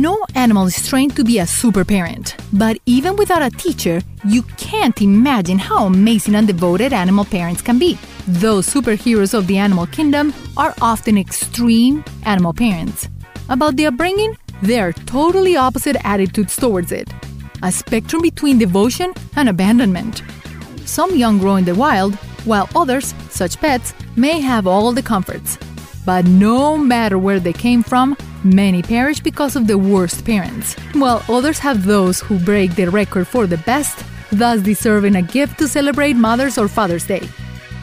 No animal is trained to be a super parent, but even without a teacher, you can't imagine how amazing and devoted animal parents can be. Those superheroes of the animal kingdom are often extreme animal parents. About the upbringing, they are totally opposite attitudes towards it a spectrum between devotion and abandonment. Some young grow in the wild, while others, such pets, may have all the comforts. But no matter where they came from, many perish because of the worst parents, while others have those who break the record for the best, thus deserving a gift to celebrate Mother's or Father's Day.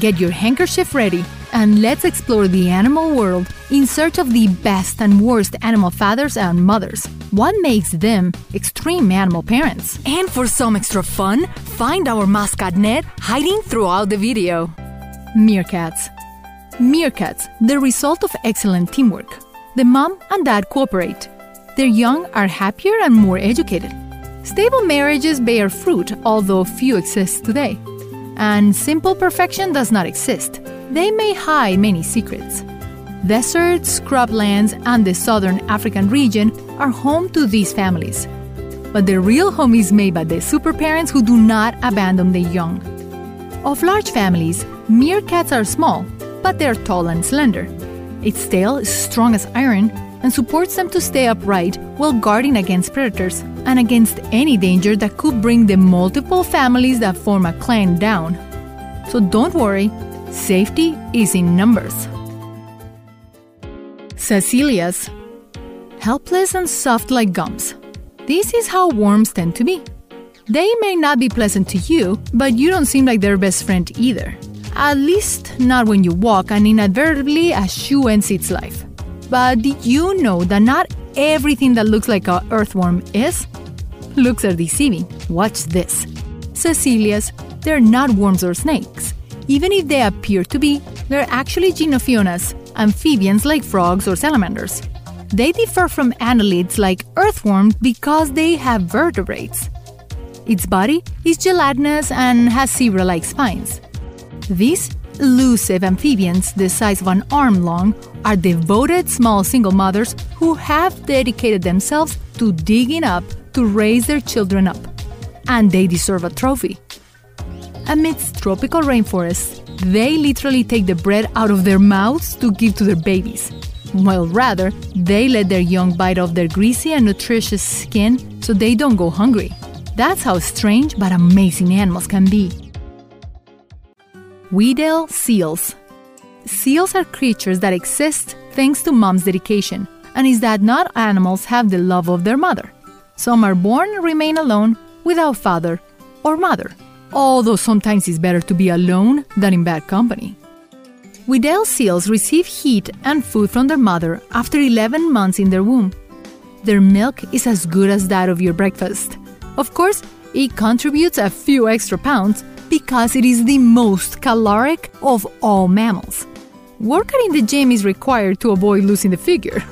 Get your handkerchief ready and let's explore the animal world in search of the best and worst animal fathers and mothers. What makes them extreme animal parents? And for some extra fun, find our mascot Ned hiding throughout the video. Meerkats. Meerkats, the result of excellent teamwork. The mom and dad cooperate. Their young are happier and more educated. Stable marriages bear fruit, although few exist today. And simple perfection does not exist. They may hide many secrets. Deserts, scrublands, and the southern African region are home to these families. But the real home is made by the super parents who do not abandon the young. Of large families, meerkats are small, but they're tall and slender. Its tail is strong as iron and supports them to stay upright while guarding against predators and against any danger that could bring the multiple families that form a clan down. So don't worry, Safety is in numbers. Cecilias Helpless and soft like gums. This is how worms tend to be. They may not be pleasant to you, but you don't seem like their best friend either. At least not when you walk and inadvertently a shoe ends its life. But did you know that not everything that looks like a earthworm is? Looks are deceiving. Watch this. Caecilias, they're not worms or snakes. Even if they appear to be, they're actually gynophionias, amphibians like frogs or salamanders. They differ from annelids like earthworms because they have vertebrates. Its body is gelatinous and has zebra like spines. These elusive amphibians, the size of an arm long, are devoted small single mothers who have dedicated themselves to digging up to raise their children up. And they deserve a trophy amidst tropical rainforests, they literally take the bread out of their mouths to give to their babies. While rather, they let their young bite off their greasy and nutritious skin so they don't go hungry. That's how strange but amazing animals can be. Weddell seals. Seals are creatures that exist thanks to mom's dedication, and is that not animals have the love of their mother. Some are born and remain alone without father or mother although sometimes it's better to be alone than in bad company. Weddell seals receive heat and food from their mother after 11 months in their womb. Their milk is as good as that of your breakfast. Of course, it contributes a few extra pounds because it is the most caloric of all mammals. Working in the gym is required to avoid losing the figure.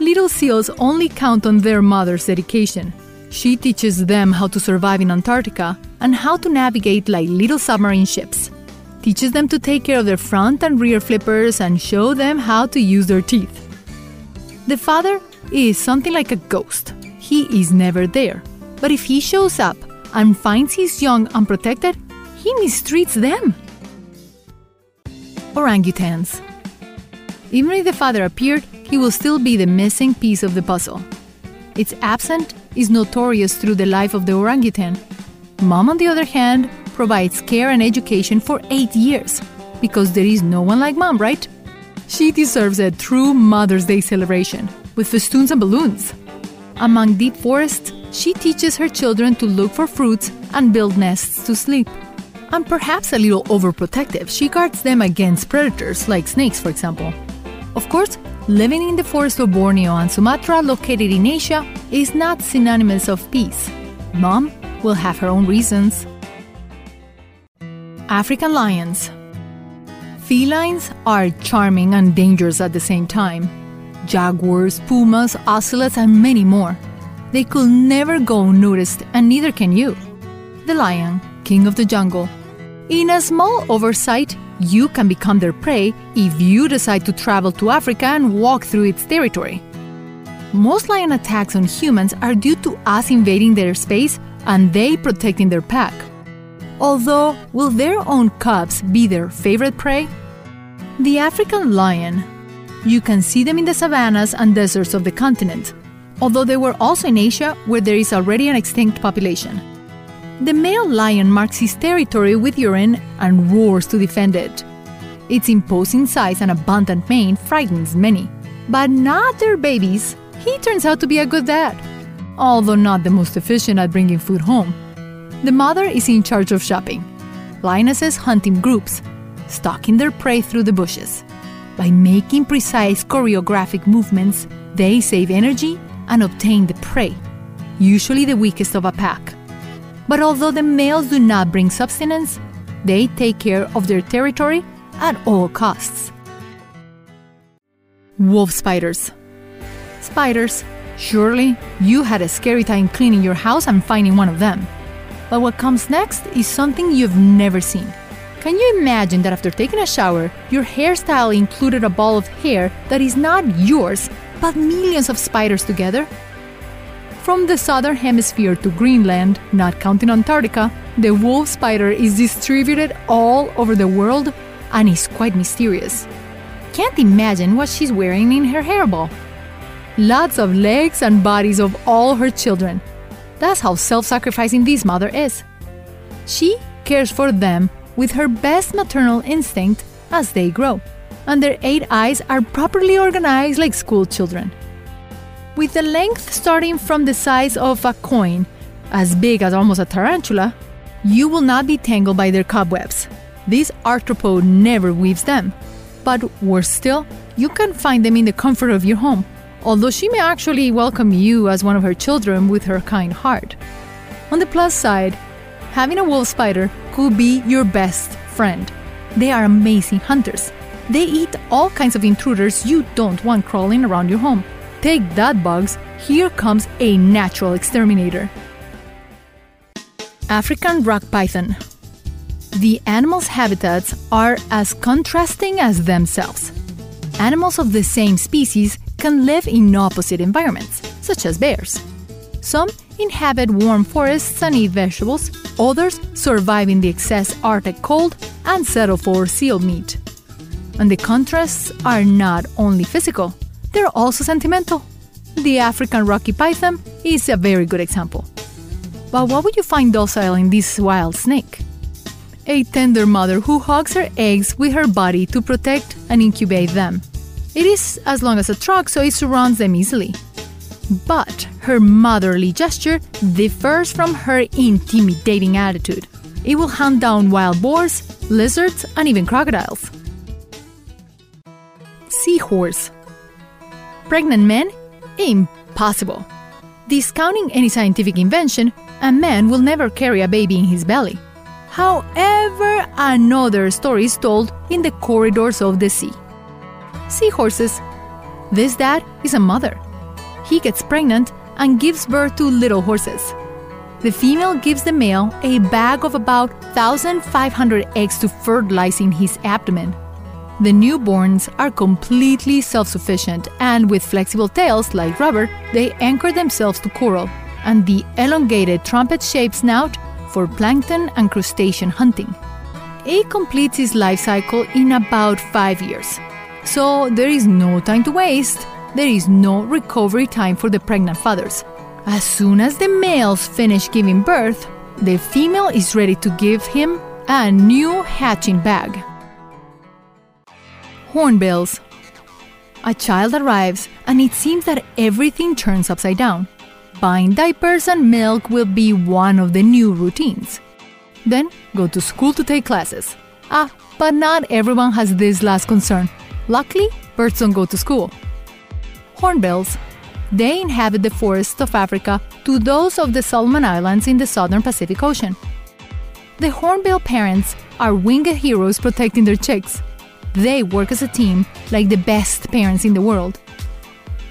Little seals only count on their mother's dedication. She teaches them how to survive in Antarctica and how to navigate like little submarine ships. Teaches them to take care of their front and rear flippers and show them how to use their teeth. The father is something like a ghost. He is never there. But if he shows up and finds his young unprotected, he mistreats them. Orangutans. Even if the father appeared, he will still be the missing piece of the puzzle. Its absence is notorious through the life of the orangutan Mom, on the other hand, provides care and education for eight years. Because there is no one like mom, right? She deserves a true Mother's Day celebration with festoons and balloons. Among deep forests, she teaches her children to look for fruits and build nests to sleep. And perhaps a little overprotective, she guards them against predators like snakes, for example. Of course, living in the forest of Borneo and Sumatra, located in Asia, is not synonymous of peace. Mom will have her own reasons. African lions. Felines are charming and dangerous at the same time. Jaguars, pumas, ocelots, and many more. They could never go unnoticed, and neither can you. The lion, king of the jungle. In a small oversight, you can become their prey if you decide to travel to Africa and walk through its territory. Most lion attacks on humans are due to us invading their space and they protecting their pack. Although, will their own cubs be their favorite prey? The African lion. You can see them in the savannas and deserts of the continent, although they were also in Asia where there is already an extinct population. The male lion marks his territory with urine and roars to defend it. Its imposing size and abundant mane frightens many, but not their babies. He turns out to be a good dad, although not the most efficient at bringing food home. The mother is in charge of shopping. Lionesses hunt in groups, stalking their prey through the bushes. By making precise choreographic movements, they save energy and obtain the prey, usually the weakest of a pack. But although the males do not bring subsistence, they take care of their territory at all costs. Wolf spiders. Spiders, surely you had a scary time cleaning your house and finding one of them. But what comes next is something you've never seen. Can you imagine that after taking a shower, your hairstyle included a ball of hair that is not yours, but millions of spiders together? From the southern hemisphere to Greenland, not counting Antarctica, the wolf spider is distributed all over the world and is quite mysterious. Can't imagine what she's wearing in her hairball. Lots of legs and bodies of all her children. That's how self sacrificing this mother is. She cares for them with her best maternal instinct as they grow, and their eight eyes are properly organized like school children. With the length starting from the size of a coin, as big as almost a tarantula, you will not be tangled by their cobwebs. This arthropod never weaves them. But worse still, you can find them in the comfort of your home, although she may actually welcome you as one of her children with her kind heart. On the plus side, having a wolf spider could be your best friend. They are amazing hunters. They eat all kinds of intruders you don't want crawling around your home. Take that, bugs. Here comes a natural exterminator. African rock python the animals' habitats are as contrasting as themselves. Animals of the same species can live in opposite environments, such as bears. Some inhabit warm forests and eat vegetables, others survive in the excess Arctic cold and settle for seal meat. And the contrasts are not only physical, they're also sentimental. The African rocky python is a very good example. But what would you find docile in this wild snake? a tender mother who hugs her eggs with her body to protect and incubate them. It is as long as a truck, so it surrounds them easily. But her motherly gesture differs from her intimidating attitude. It will hunt down wild boars, lizards, and even crocodiles. Seahorse. Pregnant men? Impossible. Discounting any scientific invention, a man will never carry a baby in his belly. However, another story is told in the corridors of the sea. Seahorses. This dad is a mother. He gets pregnant and gives birth to little horses. The female gives the male a bag of about 1,500 eggs to fertilize in his abdomen. The newborns are completely self sufficient and, with flexible tails like rubber, they anchor themselves to coral, and the elongated trumpet shaped snout for plankton and crustacean hunting. It completes his life cycle in about five years. So there is no time to waste, there is no recovery time for the pregnant fathers. As soon as the males finish giving birth, the female is ready to give him a new hatching bag. Hornbills. A child arrives, and it seems that everything turns upside down. Buying diapers and milk will be one of the new routines. Then go to school to take classes. Ah, but not everyone has this last concern. Luckily, birds don't go to school. Hornbills. They inhabit the forests of Africa to those of the Solomon Islands in the southern Pacific Ocean. The hornbill parents are winged heroes protecting their chicks. They work as a team like the best parents in the world.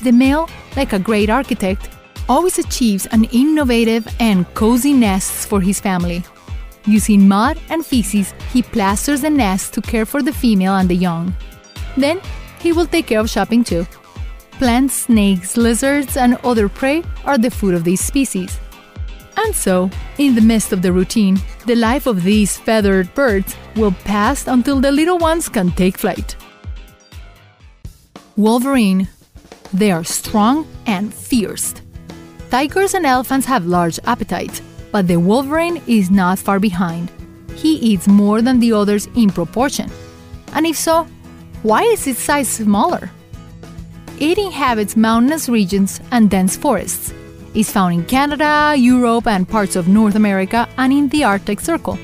The male, like a great architect, always achieves an innovative and cozy nests for his family. Using mud and feces, he plasters the nest to care for the female and the young. Then, he will take care of shopping too. Plants, snakes, lizards, and other prey are the food of these species. And so, in the midst of the routine, the life of these feathered birds will pass until the little ones can take flight. Wolverine. They are strong and fierce. Tigers and elephants have large appetites, but the wolverine is not far behind. He eats more than the others in proportion. And if so, why is its size smaller? It inhabits mountainous regions and dense forests. It's found in Canada, Europe, and parts of North America and in the Arctic Circle.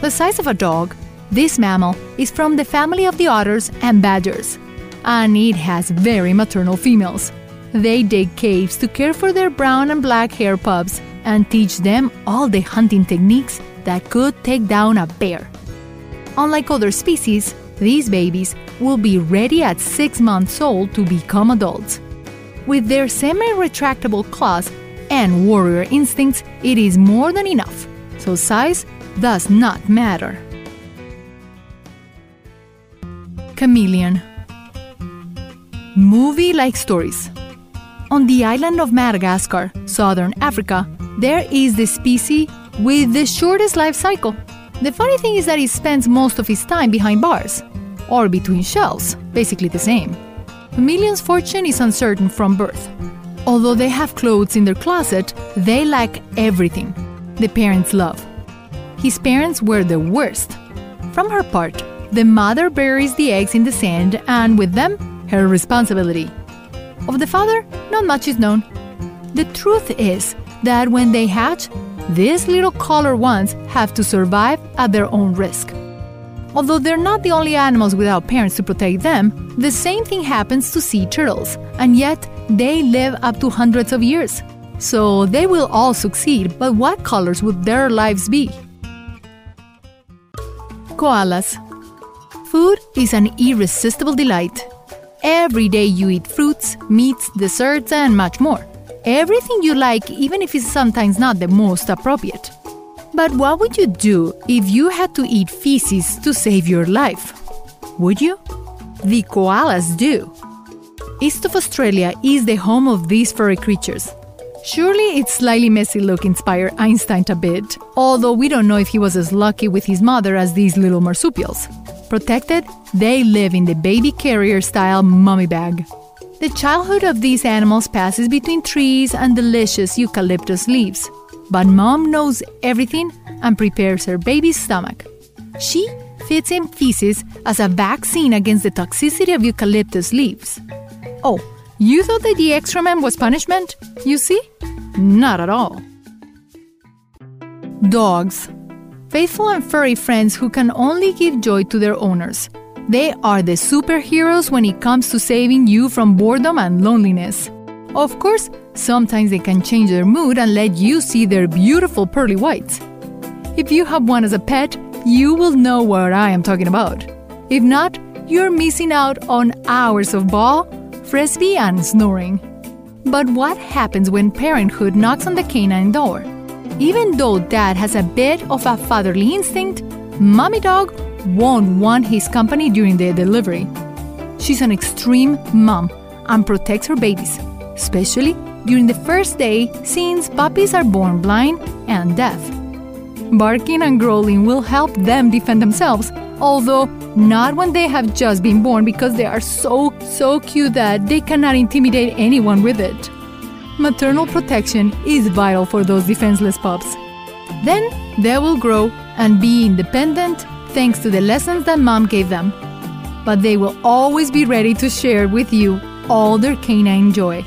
The size of a dog, this mammal is from the family of the otters and badgers, and it has very maternal females. They dig caves to care for their brown and black hair pups and teach them all the hunting techniques that could take down a bear. Unlike other species, these babies will be ready at six months old to become adults. With their semi retractable claws and warrior instincts, it is more than enough, so size does not matter. Chameleon Movie like stories. On the island of Madagascar, southern Africa, there is the species with the shortest life cycle. The funny thing is that it spends most of its time behind bars or between shells, basically the same. Chameleon's fortune is uncertain from birth. Although they have clothes in their closet, they lack everything the parents' love. His parents were the worst. From her part, the mother buries the eggs in the sand and with them, her responsibility. Of the father, not much is known. The truth is that when they hatch, these little color ones have to survive at their own risk. Although they're not the only animals without parents to protect them, the same thing happens to sea turtles, and yet they live up to hundreds of years. So they will all succeed, but what colors would their lives be? Koalas. Food is an irresistible delight. Every day you eat fruits, meats, desserts, and much more. Everything you like, even if it's sometimes not the most appropriate. But what would you do if you had to eat feces to save your life? Would you? The koalas do. East of Australia is the home of these furry creatures. Surely its slightly messy look inspired Einstein a bit, although we don't know if he was as lucky with his mother as these little marsupials. Protected, they live in the baby carrier style mummy bag. The childhood of these animals passes between trees and delicious eucalyptus leaves. But mom knows everything and prepares her baby's stomach. She feeds him feces as a vaccine against the toxicity of eucalyptus leaves. Oh, you thought that the extra man was punishment? You see? Not at all. Dogs. Faithful and furry friends who can only give joy to their owners. They are the superheroes when it comes to saving you from boredom and loneliness. Of course, sometimes they can change their mood and let you see their beautiful pearly whites. If you have one as a pet, you will know what I am talking about. If not, you're missing out on hours of ball, frisbee, and snoring. But what happens when parenthood knocks on the canine door? Even though dad has a bit of a fatherly instinct, mommy dog won't want his company during the delivery. She's an extreme mom and protects her babies especially during the first day since puppies are born blind and deaf. Barking and growling will help them defend themselves, although not when they have just been born because they are so, so cute that they cannot intimidate anyone with it. Maternal protection is vital for those defenseless pups. Then they will grow and be independent thanks to the lessons that mom gave them. But they will always be ready to share with you all their canine joy.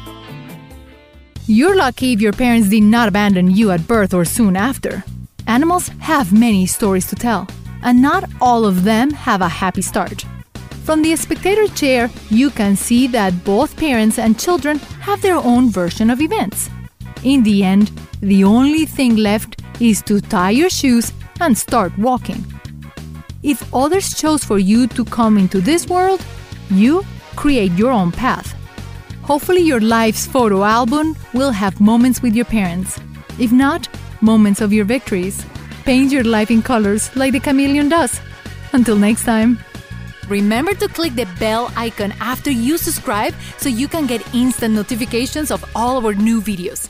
You're lucky if your parents did not abandon you at birth or soon after. Animals have many stories to tell, and not all of them have a happy start. From the spectator chair, you can see that both parents and children have their own version of events. In the end, the only thing left is to tie your shoes and start walking. If others chose for you to come into this world, you create your own path. Hopefully, your life's photo album will have moments with your parents. If not, moments of your victories. Paint your life in colors like the chameleon does. Until next time. Remember to click the bell icon after you subscribe so you can get instant notifications of all our new videos.